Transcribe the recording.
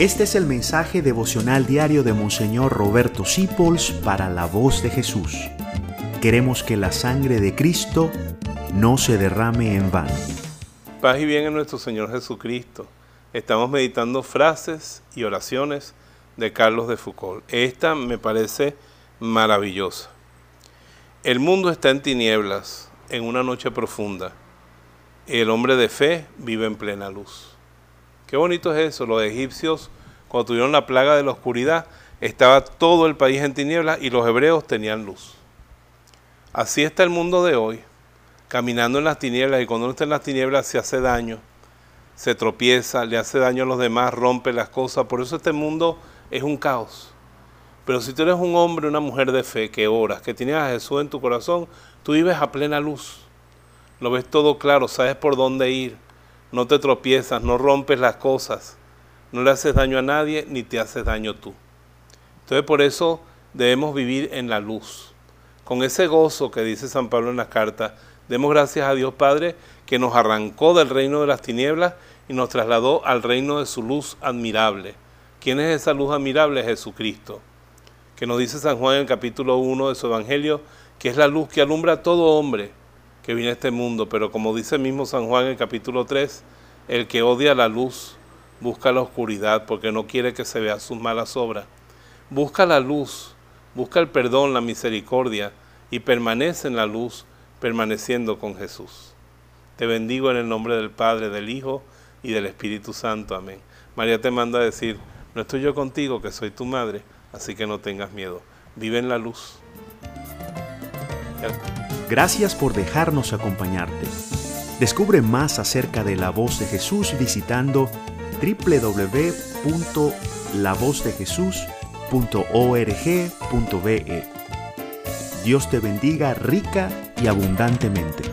Este es el mensaje devocional diario de Monseñor Roberto Sipols para la voz de Jesús. Queremos que la sangre de Cristo no se derrame en vano. Paz y bien en nuestro Señor Jesucristo. Estamos meditando frases y oraciones de Carlos de Foucault. Esta me parece maravillosa. El mundo está en tinieblas, en una noche profunda. El hombre de fe vive en plena luz. Qué bonito es eso. Los egipcios, cuando tuvieron la plaga de la oscuridad, estaba todo el país en tinieblas y los hebreos tenían luz. Así está el mundo de hoy, caminando en las tinieblas y cuando uno está en las tinieblas se hace daño, se tropieza, le hace daño a los demás, rompe las cosas. Por eso este mundo es un caos. Pero si tú eres un hombre, una mujer de fe, que oras, que tienes a Jesús en tu corazón, tú vives a plena luz. Lo ves todo claro, sabes por dónde ir no te tropiezas, no rompes las cosas, no le haces daño a nadie ni te haces daño tú. Entonces por eso debemos vivir en la luz. Con ese gozo que dice San Pablo en las cartas, demos gracias a Dios Padre que nos arrancó del reino de las tinieblas y nos trasladó al reino de su luz admirable. ¿Quién es esa luz admirable? Jesucristo. Que nos dice San Juan en el capítulo 1 de su Evangelio, que es la luz que alumbra a todo hombre que viene a este mundo, pero como dice mismo San Juan en el capítulo 3, el que odia la luz busca la oscuridad porque no quiere que se vea sus malas obras. Busca la luz, busca el perdón, la misericordia y permanece en la luz, permaneciendo con Jesús. Te bendigo en el nombre del Padre, del Hijo y del Espíritu Santo. Amén. María te manda a decir, no estoy yo contigo, que soy tu madre, así que no tengas miedo. Vive en la luz. Gracias por dejarnos acompañarte. Descubre más acerca de la voz de Jesús visitando www.lavozdejesús.org.be. Dios te bendiga rica y abundantemente.